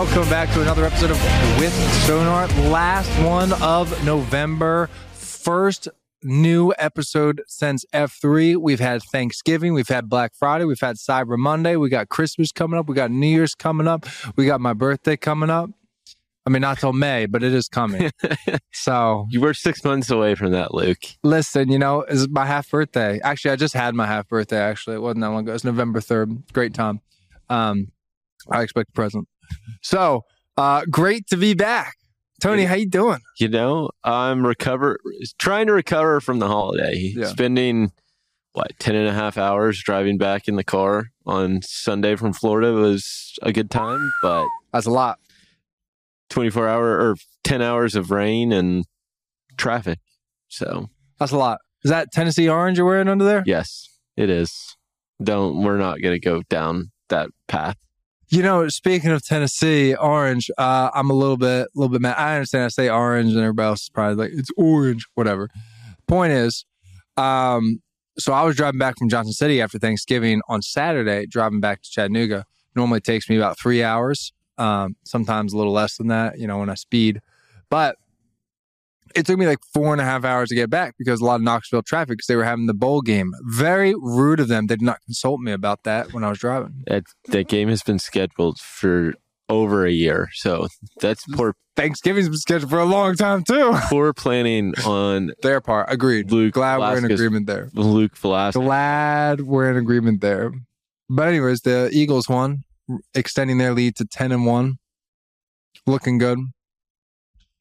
Welcome back to another episode of With Sonar. Last one of November. First new episode since F3. We've had Thanksgiving, we've had Black Friday, we've had Cyber Monday, we got Christmas coming up, we got New Year's coming up, we got my birthday coming up. I mean, not till May, but it is coming. so You were six months away from that, Luke. listen, you know, it's my half birthday. Actually, I just had my half birthday. Actually, it wasn't that long ago. It's November third. Great time. Um, I expect a present. So, uh, great to be back. Tony, how you doing? You know, I'm recover trying to recover from the holiday. Yeah. Spending what 10 and a half hours driving back in the car on Sunday from Florida was a good time, but That's a lot. 24 hour or 10 hours of rain and traffic. So, That's a lot. Is that Tennessee orange you're wearing under there? yes, it is. Don't we're not going to go down that path. You know, speaking of Tennessee orange, uh, I'm a little bit, a little bit mad. I understand I say orange, and everybody else is probably like it's orange, whatever. Point is, um, so I was driving back from Johnson City after Thanksgiving on Saturday, driving back to Chattanooga. Normally takes me about three hours, um, sometimes a little less than that. You know, when I speed, but it took me like four and a half hours to get back because a lot of Knoxville traffic because they were having the bowl game. Very rude of them. They did not consult me about that when I was driving. That that game has been scheduled for over a year. So, that's poor Thanksgiving's been scheduled for a long time too. poor planning on Their part, agreed. Luke Glad we're in agreement there. Luke Falasca. Glad we're in agreement there. But anyways, the Eagles won, extending their lead to ten and one. Looking good.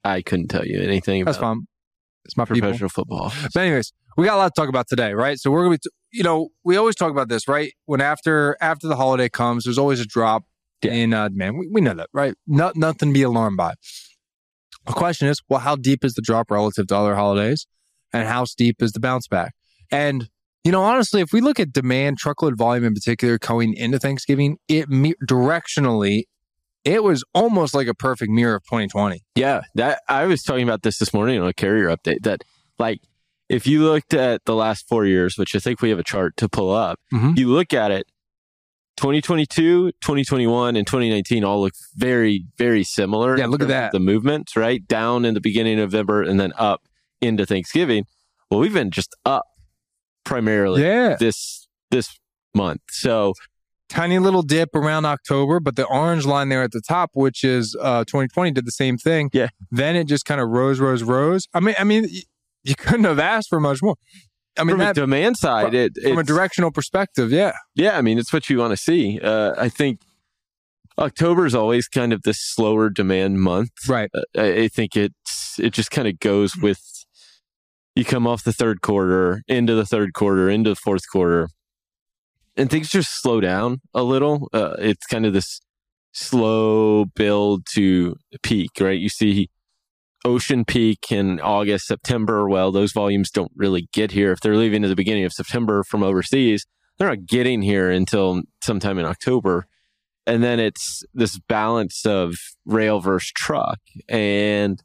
I couldn't tell you anything That's about fine. It's my people. professional football. But anyways, we got a lot to talk about today, right? So we're gonna be, t- you know, we always talk about this, right? When after after the holiday comes, there's always a drop Yeah. in uh, demand. We, we know that, right? No, nothing to be alarmed by. The question is, well, how deep is the drop relative to other holidays, and how steep is the bounce back? And you know, honestly, if we look at demand, truckload volume in particular, going into Thanksgiving, it me- directionally, it was almost like a perfect mirror of 2020. Yeah, that I was talking about this this morning on a carrier update. That like if you looked at the last four years, which I think we have a chart to pull up, Mhm. you look at it. 2022, 2021, and 2019 all look very, very similar. Yeah, look at that. The movements, right? Down in the beginning of November and then up into Thanksgiving. Well, we've been just up primarily Yeah, this this month. So tiny little dip around October, but the orange line there at the top, which is uh, 2020, did the same thing. Yeah. Then it just kind of rose, rose, rose. I mean, I mean, y- you couldn't have asked for much more. I mean, from a demand side, it, from a directional perspective, yeah. Yeah, I mean, it's what you want to see. Uh, I think October is always kind of the slower demand month. Right. Uh, I, I think it's it just kind of goes with you come off the third quarter into the third quarter into the fourth quarter, and things just slow down a little. Uh, it's kind of this slow build to peak, right? You see ocean peak in August, September. Well, those volumes don't really get here if they're leaving at the beginning of September from overseas they're not getting here until sometime in October. And then it's this balance of rail versus truck and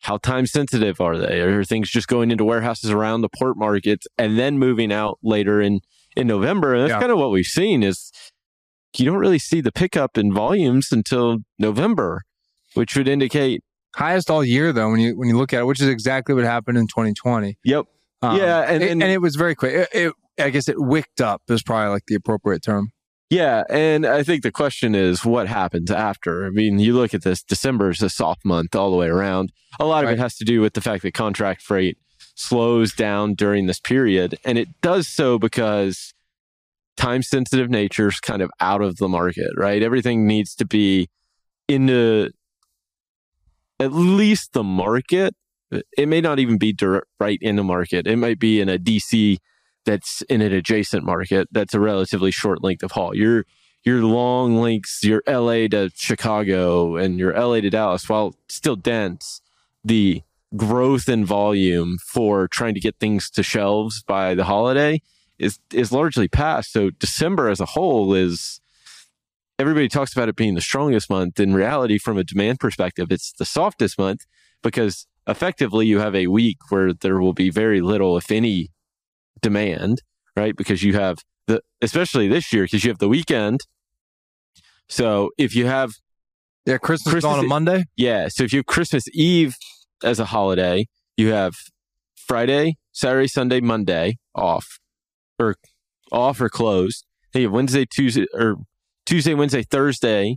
how time sensitive are they? Are things just going into warehouses around the port markets and then moving out later in, in November? And that's Yeah. kind of what we've seen is you don't really see the pickup in volumes until November, which would indicate, Highest all year though, when you when you look at it, which is exactly what happened in 2020. yep. Um, Yeah, and- it, and- and it was very quick. It, it, I guess it wicked up is probably like the appropriate term. Yeah, and I think the question is what happens after. I mean, you look at this, December is a soft month all the way around. A lot of Right. it has to do with the fact that contract freight slows down during this period, and it does so because time sensitive nature is kind of out of the market, right? Everything needs to be into at least the market. It may not even be direct, right in the market. It might be in a DC that's in an adjacent market that's a relatively short length of haul. Your your long links, your LA to Chicago and your LA to Dallas, while still dense, the growth in volume for trying to get things to shelves by the holiday is is largely past. So December as a whole is everybody talks about it being the strongest month. In reality, from a demand perspective, it's the softest month because effectively you have a week where there will be very little, if any, demand, right? Because you have the, especially this year, because you have the weekend. So if you have, Yeah, Christmas, Christmas on a Monday. yeah, so if you have Christmas Eve as a holiday, you have Friday, Saturday, Sunday, Monday off or off or closed. Then you have Wednesday, Tuesday, or Tuesday, Wednesday, Thursday,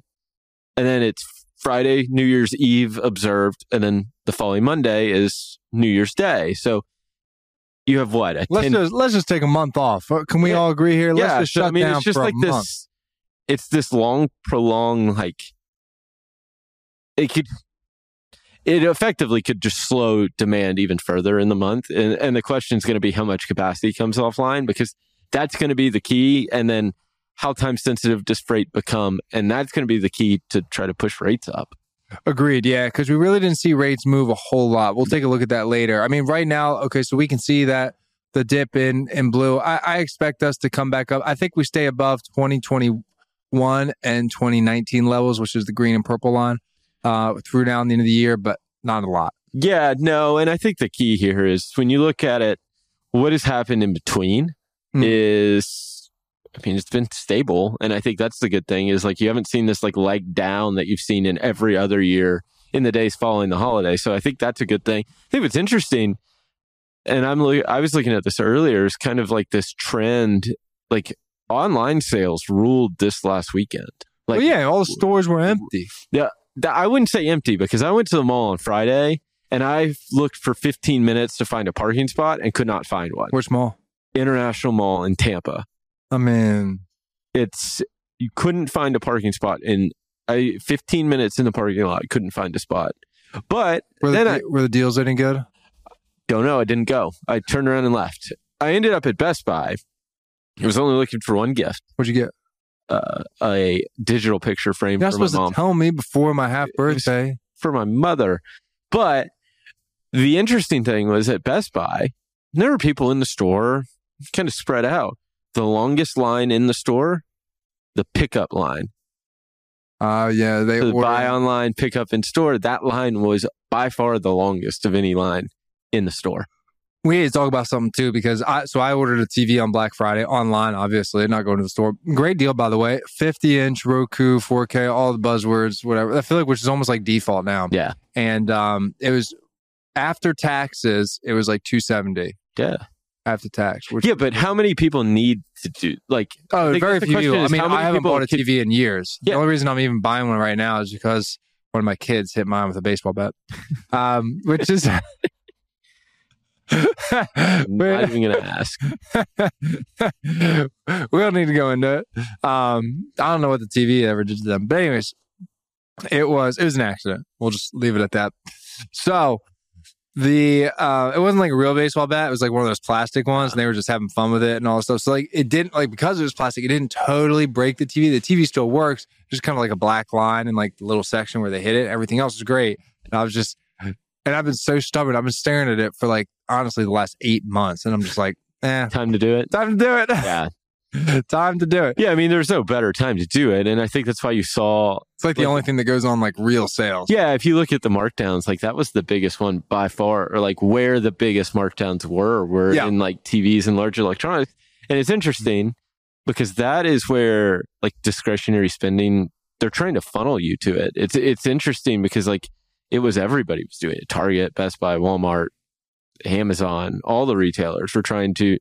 and then it's Friday, New Year's Eve observed, and then the following Monday is New Year's Day. So you have what? A Let's 10 just let's just take a month off. Uh, Can we Yeah. all agree here? Let's yeah, just shut I mean, down it's just for like a this. month. It's this long, prolonged, like it could. It effectively could just slow demand even further in the month, and and the question is going to be how much capacity comes offline because that's going to be the key, and then how time sensitive does freight become, and that's going to be the key to try to push rates up. Agreed. Yeah, because we really didn't see rates move a whole lot. We'll take a look at that later. I mean, right now, okay, so we can see that the dip in in blue. I, I expect us to come back up. I think we stay above 2021 and 2019 levels, which is the green and purple line, uh, through down the end of the year, but not a lot. Yeah, no, and I think the key here is when you look at it, what has happened in between Hmm. is, I mean, it's been stable, and I think that's the good thing is like you haven't seen this like leg down that you've seen in every other year in the days following the holiday. So I think that's a good thing. I think what's interesting, and I'm loo- I was looking at this earlier, is kind of like this trend, like online sales ruled this last weekend. Like, well, yeah, all the stores were empty. Th- I wouldn't say empty because I went to the mall on Friday and I looked for 15 minutes to find a parking spot and could not find one. Which mall? International Mall in Tampa. I mean, It's you couldn't find a parking spot in I 15 minutes in the parking lot, couldn't find a spot. But were the, Then I- were the deals any good? don't know, I didn't go. I turned around and left. I ended up at Best Buy. I was only looking for one gift, What'd you get? Uh, a digital picture frame You're for my supposed mom. to tell me before my half birthday. for my mother. But the interesting thing was at Best Buy, there were people in the store kind of spread out. The longest line in the store, the pickup line. Uh, yeah, they The ordered- buy online, pick up in store. That line was by far the longest of any line in the store. We need to talk about something too because I so I ordered a TV on Black Friday online, obviously, not going to the store. Great deal, by the way. 50 inch Roku, 4K, all the buzzwords, whatever. I feel like which is almost like default now. Yeah. And um it was after taxes, it was like 270 Yeah. after tax. Yeah, but how many people need to do like oh, think very few. I mean, I haven't bought a could- TV in years. Yeah. The only reason I'm even buying one right now is because one of my kids hit mine with a baseball bat. Um, which is I'm not even gonna ask. we don't need to go into it. Um, I don't know what the TV ever did to them, but anyways, it was it was an accident. We'll just leave it at that. So the uh, it wasn't like a real baseball bat. It was like one of those plastic ones, and they were just having fun with it and all this stuff. So like it didn't like because it was plastic, it didn't totally break the TV. The TV still works, just kind of like a black line and like the little section where they hit it. Everything else was great, and I was just. And I've been so stubborn. I've been staring at it for like honestly the last eight months, and I'm just like, eh, Time to do it. time to do it. Yeah. time to do it. Yeah, I mean there's no better time to do it. And I think that's why you saw It's like the Like- only thing that goes on like real sales. Yeah, if you look at the markdowns, like that was the biggest one by far, or like where the biggest markdowns were, were Yeah. in like TVs and large electronics. And it's interesting because that is where like discretionary spending, they're trying to funnel you to it. It's it's interesting because like it was everybody was doing it. Target, Best Buy, Walmart, Amazon, all the retailers were trying to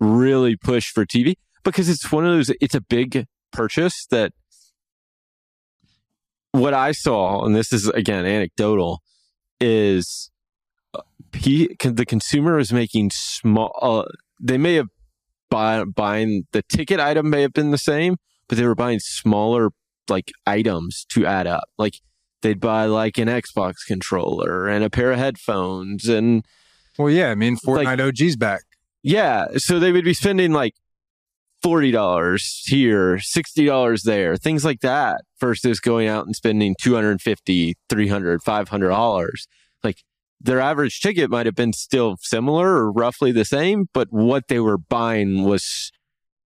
really push for TV because it's one of those it's a big purchase that what I saw, and this is again anecdotal, is uh, he, the consumer is making small. Uh, they may have buy, buying the ticket item may have been the same, but they were buying smaller like items to add up. Like they'd buy like an Xbox controller and a pair of headphones and Well, yeah, I mean, Fortnite Like- OG's back. yeah, so they would be spending like forty dollars here, sixty dollars there, things like that, versus going out and spending 250 300 500 dollars. Like their average ticket might have been still similar or roughly the same, but what they were buying was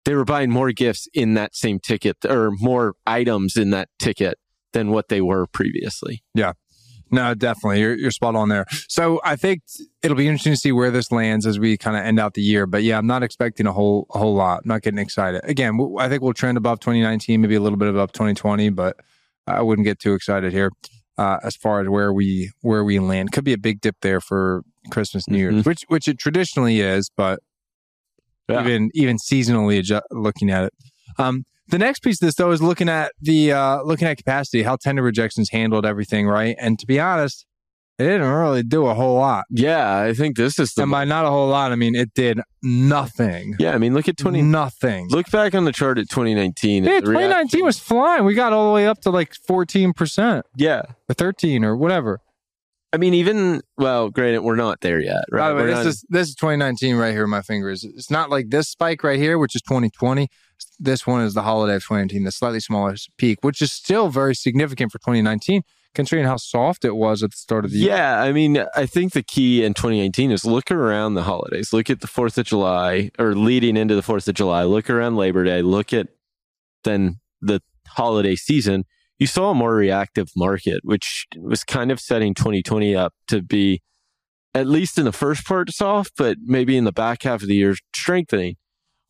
they were buying more gifts in that same ticket or more items in that ticket than what they were previously. Yeah. No, definitely. You're, you're spot on there. So I think it'll be interesting to see where this lands as we kind of end out the year. But yeah, I'm not expecting a whole a whole lot. I'm not getting excited. Again, I think we'll trend above 2019, maybe a little bit above 2020, but I wouldn't get too excited here uh, as far as where we where we land. Could be a big dip there for Christmas, New Year's, Mhm. which which it traditionally is, but Yeah. even even seasonally adju- looking at it. Um, the next piece of this though is looking at the uh, looking at capacity, how tender rejections handled everything, right? And to be honest, it didn't really do a whole lot. Yeah, I think this is the and by not a whole lot, I mean it did nothing. Yeah, I mean look at 20 nothing. Look back on the chart at 2019. yeah, and 2019 reaction- was flying. We got all the way up to like 14 percent Yeah. or 13 or whatever. I mean, even, well, granted, we're not there yet, right? By the way, We're this not- is this is 2019 right here. My fingers. It's not like this spike right here, which is 2020. This one is the holiday of 2019, the slightly smaller peak, which is still very significant for 2019, considering how soft it was at the start of the year. yeah, I mean, I think the key in 2019 is look around the holidays. Look at the 4th of July or leading into the 4th of July. Look around Labor Day. Look at then the holiday season. You saw a more reactive market, which was kind of setting 2020 up to be, at least in the first part, soft, but maybe in the back half of the year, strengthening.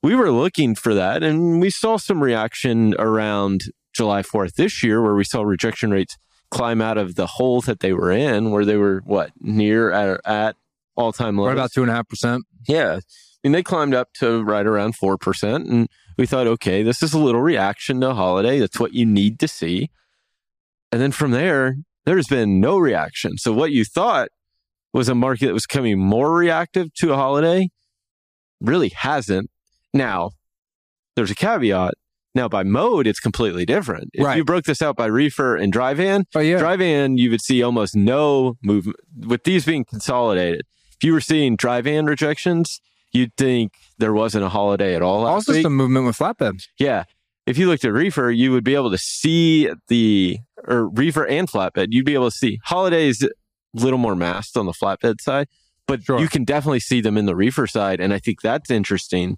We were looking for that, and we saw some reaction around July 4th this year, where we saw rejection rates climb out of the hole that they were in, where they were what near at, at all time lows. Right about two and a half percent. Yeah. I mean, they climbed up to right around 4%. And we thought, okay, this is a little reaction to a holiday. That's what you need to see. And then from there, there's been no reaction. So what you thought was a market that was coming more reactive to a holiday really hasn't. Now, there's a caveat. Now, by mode, it's completely different. If Right. you broke this out by reefer and dry van, Oh yeah, dry van, you would see almost no movement. With these being consolidated, if you were seeing dry van rejections, you'd think there wasn't a holiday at all also week. some movement with flatbeds. yeah. If you looked at reefer, you would be able to see the, or reefer and flatbed, you'd be able to see holidays a little more masked on the flatbed side, but Sure. you can definitely see them in the reefer side. And I think that's interesting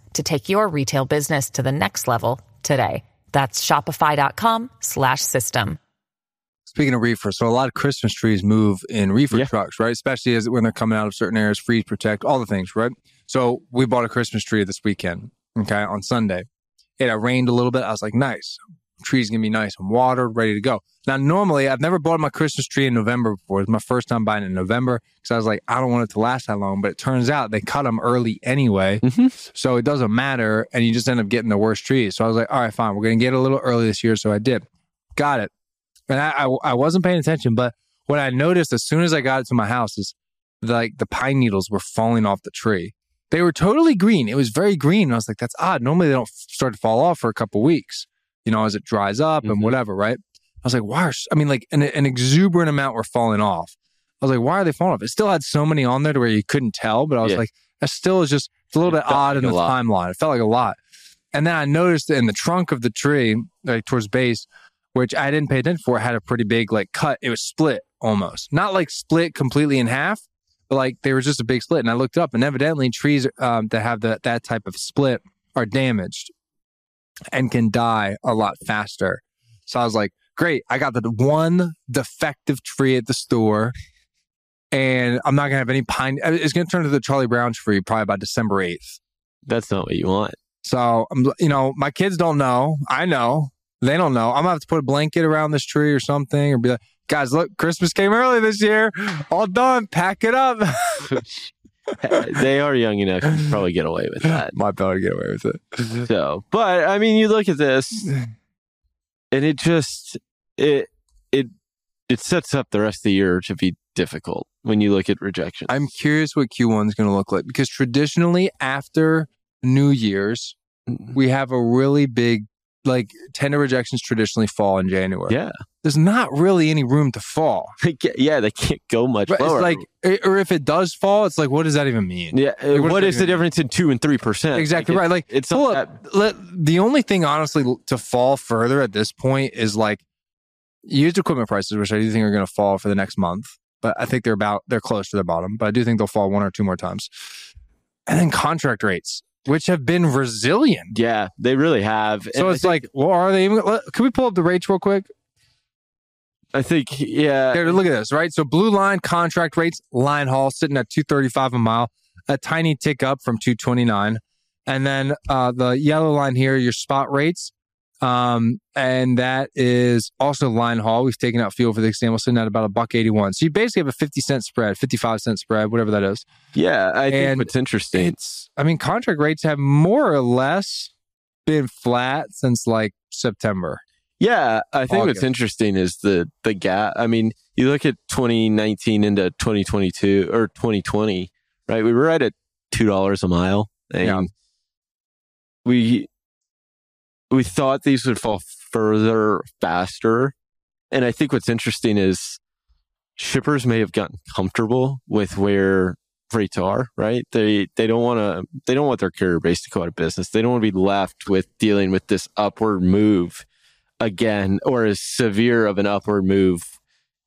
to take your retail business to the next level today. That's shopify.com slash system. Speaking of reefer, so a lot of Christmas trees move in reefer Yeah. trucks, right? Especially as when they're coming out of certain areas, freeze protect, all the things, right? So we bought a Christmas tree this weekend, okay, on Sunday. It rained a little bit. I was like, nice. Tree's gonna be nice and watered, ready to go. Now, normally I've never bought my Christmas tree in November before. It's my first time buying it in November because I was like, I don't want it to last that long. But it turns out they cut them early anyway, Mhm. so it doesn't matter, and you just end up getting the worst trees. So I was like, all right, fine, we're gonna get it a little early this year. So I did, got it, and I I, I wasn't paying attention, but what I noticed as soon as I got it to my house is like the pine needles were falling off the tree. They were totally green. It was very green. I was like, that's odd. Normally they don't start to fall off for a couple weeks, you know, as it dries up and Mhm. whatever, right? I was like, why? Are, I mean, like an, an exuberant amount were falling off. I was like, why are they falling off? It still had so many on there to where you couldn't tell, but I was Yeah. like, that still is just it's a little It bit odd like in the lot. timeline. It felt like a lot. And then I noticed in the trunk of the tree, like towards base, which I didn't pay attention for, had a pretty big like cut. It was split almost, not like split completely in half, but like they were just a big split. And I looked up, and evidently trees um, that have that that type of split are damaged and can die a lot faster. So I was like, great, I got the one defective tree at the store. And I'm not gonna have any pine. It's gonna turn to the Charlie Brown tree probably by December eighth. that's not what you want. So you know, my kids don't know. I know. They don't know. I'm gonna have to put a blanket around this tree or something, or be like, guys, look, Christmas came early this year. All done. Pack it up. they are young enough to probably get away with that. Might be able to get away with it. So, but I mean, you look at this, and it just it it it sets up the rest of the year to be difficult when you look at rejection. I'm curious what Q1 is going to look like because traditionally after New Year's, we have a really big like tender rejections traditionally fall in January. Yeah, There's not really any room to fall. Yeah, they can't go much But lower. it's like, or if it does fall, it's like, what does that even mean? yeah, what does what that is the even- difference in two and three percent? Exactly right. Like, it's pull up. Let, the only thing, honestly, to fall further at this point is like used equipment prices, which I do think are going to fall for the next month. But I think they're about they're close to their bottom. But I do think they'll fall one or two more times. And then contract rates, which have been resilient. Yeah, they really have. So And it's like, well, are they even? Can we pull up the rates real quick? I think yeah, look at this, right? So blue line contract rates, line haul sitting at 235 a mile, a tiny tick up from 229. And then uh, the yellow line here, your spot rates. Um, and that is also line haul. We've taken out fuel for the example, sitting at about a buck 81. So you basically have a 50 cent spread, 55 cent spread, whatever that is. yeah. I think And what's interesting. It's, I mean, contract rates have more or less been flat since like September. Yeah, I think what's interesting is the the gap. I mean, you look at 2019 into 2022 or 2020, right? We were right at two dollars a mile, and Yeah. we we thought these would fall further faster. And I think what's interesting is shippers may have gotten comfortable with where rates are, right? They they don't want to they don't want their carrier base to go out of business. They don't want to be left with dealing with this upward move again or as severe of an upward move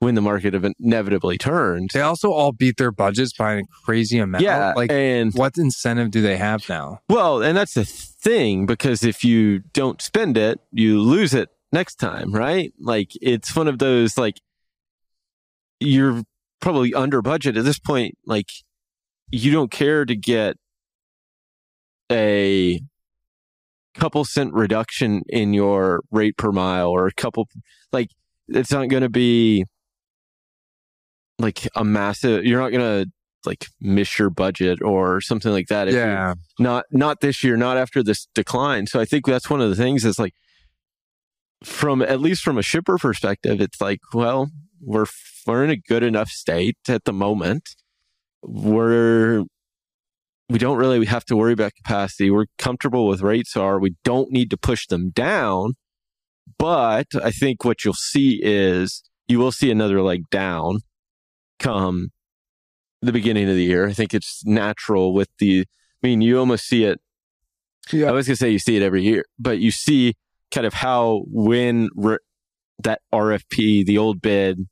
when the market have inevitably turned. They also all beat their budgets by a crazy amount. Yeah, Like, and what incentive do they have now? well, and that's the thing because if you don't spend it, you lose it next time, right? Like it's one of those like you're probably under budget at this point. Like you don't care to get a couple cent reduction in your rate per mile or a couple like it's not going to be like a massive you're not going to like miss your budget or something like that if you're not not this year, not after this decline. So I think that's one of the things is like from at least from a shipper perspective, it's like, well, we're we're in a good enough state at the moment. We're we don't really have to worry about capacity. We're comfortable with rates are. We don't need to push them down. But I think what you'll see is you will see another leg down come the beginning of the year. I think it's natural with the I mean, you almost see it. Yeah. I was gonna say you see it every year, but you see kind of how when re- that RFP, the old bid,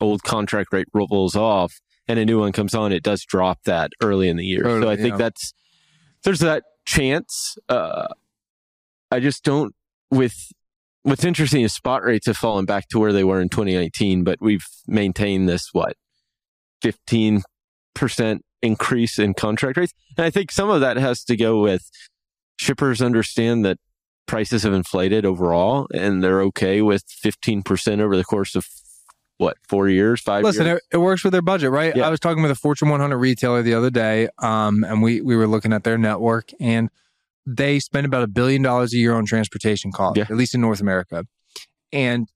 old contract rate rolls off, and a new one comes on, it does drop that early in the year. so Totally, I think yeah. that's there's that chance. Uh, I just don't with. What's interesting is spot rates have fallen back to where they were in 2019, but we've maintained this what 15 percent increase in contract rates. And I think some of that has to go with shippers understand that prices have inflated overall and they're okay with 15% over the course of what, four years, five Listen, years? it, it works with their budget, right? Yeah. I was talking with a Fortune 100 retailer the other day, um, and we we were looking at their network, and they spend about a billion dollars a year on transportation costs, Yeah. at least in North America, and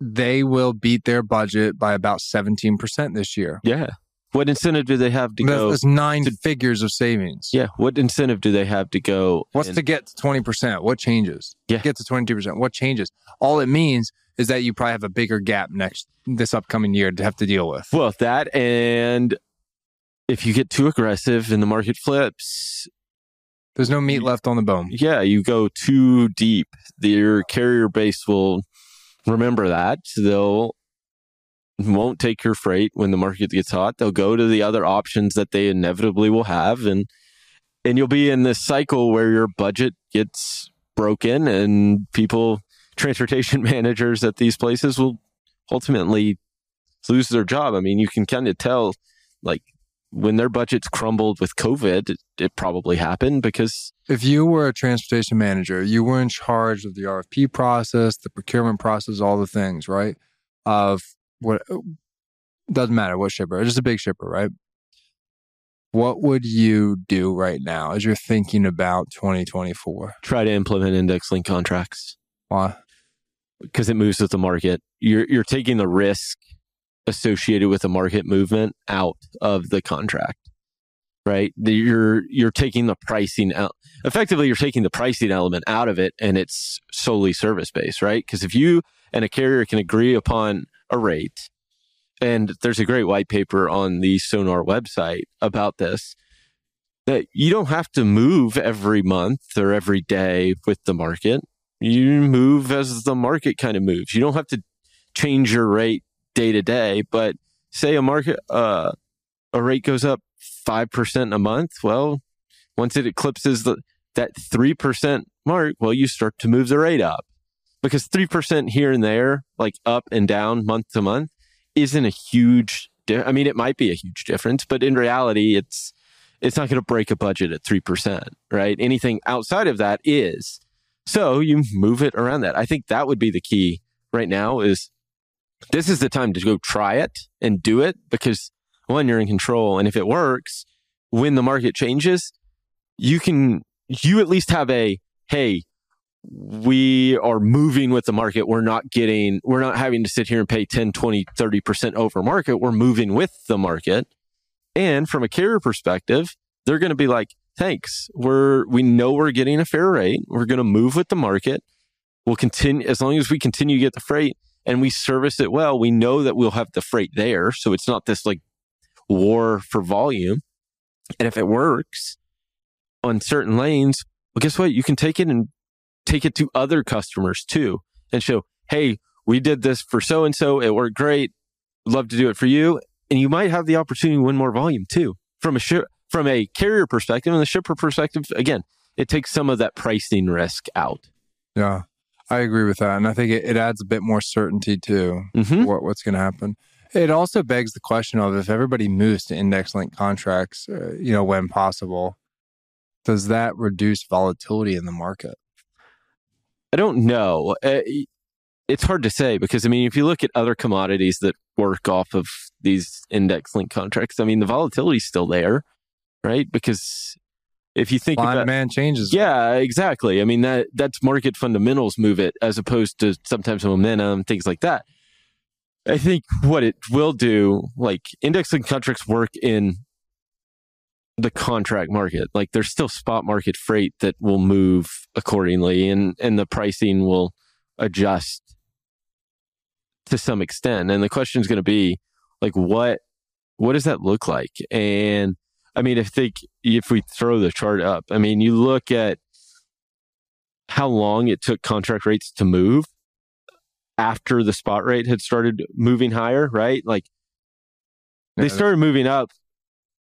they will beat their budget by about 17 percent this year. Yeah. What incentive do they have to That's, go? that's nine to- figures of savings. Yeah. What incentive do they have to go? What's and- to get to 20%? What changes? Yeah. Get to 22%. What changes? All it means is that you probably have a bigger gap next this upcoming year to have to deal with. well, that and if you get too aggressive and the market flips, There's no meat left on the bone. yeah, you go too deep. Your carrier base will remember that. They'll won't take your freight when the market gets hot. They'll go to the other options that they inevitably will have and and you'll be in this cycle where your budget gets broken and people transportation managers at these places will ultimately lose their job. I mean, you can kind of tell like when their budgets crumbled with COVID, it, it probably happened because If you were a transportation manager, you were in charge of the RFP process, the procurement process, all the things, right? Of what doesn't matter what shipper, just a big shipper, right? What would you do right now as you're thinking about 2024? try to implement index link contracts Why? because it moves with the market. You're you're taking the risk associated with a market movement out of the contract. Right? You're you're taking the pricing out. Effectively, you're taking the pricing element out of it and it's solely service based, right? Because if you and a carrier can agree upon a rate, and there's a great white paper on the Sonar website about this, that you don't have to move every month or every day with the market you move as the market kind of moves. You don't have to change your rate day to day, but say a market uh, a rate goes up five percent a month. Well, once it eclipses the that three percent mark, well, you start to move the rate up because three percent here and there, like up and down month to month, isn't a huge. Di- I mean, it might be a huge difference, but in reality, it's it's not going to break a budget at three percent, right? Anything outside of that is. So you move it around that. I think that would be the key right now is this is the time to go try it and do it because one, you're in control. And if it works, when the market changes, you can, you at least have a, hey, we are moving with the market. We're not getting, we're not having to sit here and pay 10, 20, 30% over market. We're moving with the market. And from a carrier perspective, they're going to be like, thanks. We're, we know we're getting a fair rate. We're going to move with the market. We'll continue, as long as we continue to get the freight and we service it well, we know that we'll have the freight there. So it's not this like war for volume. And if it works on certain lanes, well, guess what? You can take it and take it to other customers too and show, Hey, we did this for so and so. It worked great. Love to do it for you. And you might have the opportunity to win more volume too from a ship, from a carrier perspective and the shipper perspective. Again, it takes some of that pricing risk out. Yeah, I agree with that. And I think it, it adds a bit more certainty too. Mm-hmm. what, what's going to happen. It also begs the question of if everybody moves to index link contracts, uh, you know, when possible, does that reduce volatility in the market? I don't know. Uh, It's hard to say because I mean, if you look at other commodities that work off of these index link contracts, I mean, the volatility is still there, right? Because if you think about demand changes. yeah, exactly. I mean that that's market fundamentals move it as opposed to sometimes momentum, things like that. I think what it will do, like index link contracts work in the contract market. Like there's still spot market freight that will move accordingly and and the pricing will adjust to some extent. And the question is going to be like what what does that look like? And I mean, if they if we throw the chart up, I mean, you look at how long it took contract rates to move after the spot rate had started moving higher, right? Like they started moving up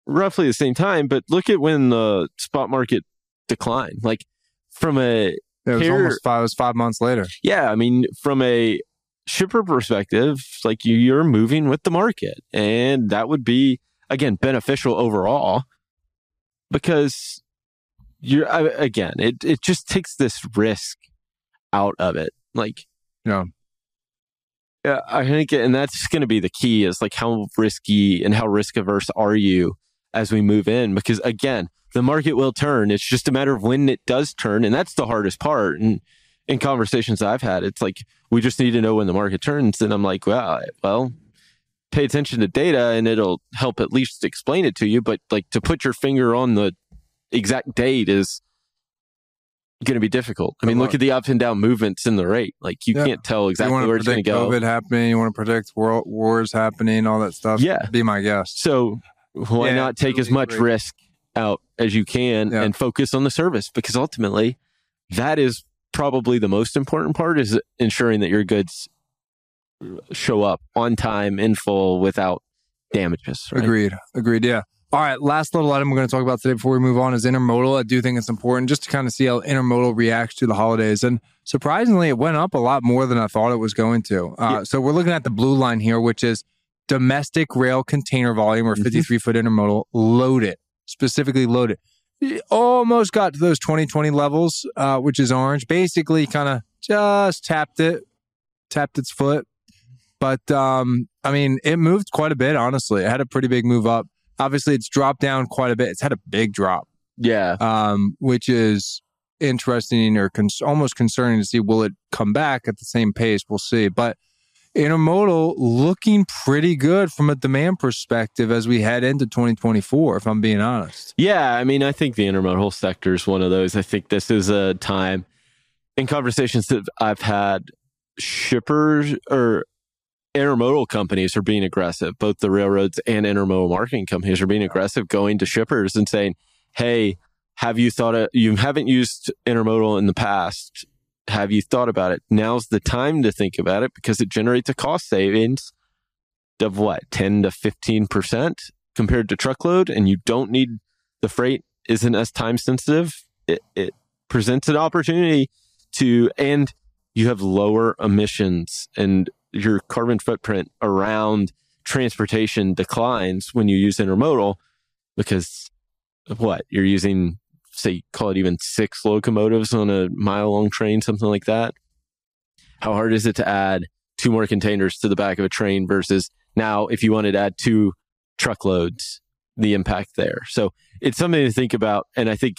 roughly the same time, but look at when the spot market declined. Like from a It was almost five, it was five months later. yeah, I mean, from a shipper perspective, like you, you're moving with the market, and that would be again beneficial overall because you're I, again, it it just takes this risk out of it. Like, Yeah. yeah, I think, and that's going to be the key is like how risky and how risk averse are you as we move in? Because again, the market will turn. It's just a matter of when it does turn, and that's the hardest part. And in conversations I've had, it's like we just need to know when the market turns. And I'm like, well, well, pay attention to data, and it'll help at least explain it to you. But like to put your finger on the exact date is going to be difficult. I mean, look at the up and down movements in the rate. Like you Yeah. can't tell exactly where it's going to go. COVID happening. You want to predict world wars happening, all that stuff. Yeah. Be my guest. So why Yeah, not take as much agree. risk out as you can Yeah. and focus on the service? Because ultimately, that is probably the most important part is ensuring that your goods show up on time, in full, without damages. right? Agreed. Agreed. Yeah. All right. Last little item we're going to talk about today before we move on is intermodal. I do think it's important just to kind of see how intermodal reacts to the holidays. And surprisingly, it went up a lot more than I thought it was going to. Uh, So we're looking at the blue line here, which is domestic rail container volume or 53 foot intermodal loaded, specifically loaded. It almost got to those 2020 levels, uh, which is orange. Basically, kind of just tapped it, tapped its foot. But um, I mean, it moved quite a bit, honestly. It had a pretty big move up. Obviously, it's dropped down quite a bit. It's had a big drop, Yeah. um, which is interesting or cons- almost concerning to see. Will it come back at the same pace? We'll see. But intermodal looking pretty good from a demand perspective as we head into 2024, if I'm being honest. Yeah, I mean, I think the intermodal sector is one of those. I think this is a time in conversations that I've had, shippers or intermodal companies are being aggressive. Both the railroads and intermodal marketing companies are being aggressive, going to shippers and saying, "Hey, have you thought of, you haven't used intermodal in the past? Have you thought about it? Now's the time to think about it because it generates a cost savings of what ten to fifteen percent compared to truckload, and you don't need the freight isn't as time sensitive. It, it presents an opportunity to, and you have lower emissions and your carbon footprint around transportation declines when you use intermodal because what you're using, say, call it even six locomotives on a mile long train, something like that. How hard is it to add two more containers to the back of a train versus now if you wanted to add two truckloads, the impact there. So it's something to think about. And I think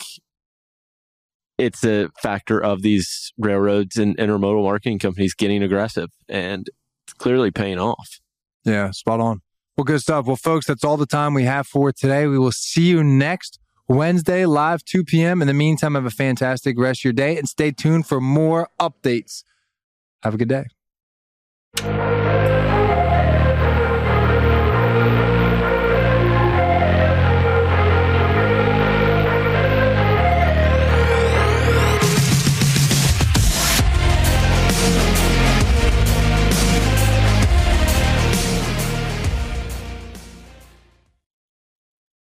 it's a factor of these railroads and intermodal marketing companies getting aggressive and clearly paying off. Yeah, spot on. Well, good stuff. Well, folks, that's all the time we have for today. We will see you next Wednesday, live 2 p.m. In the meantime, have a fantastic rest of your day and stay tuned for more updates. Have a good day.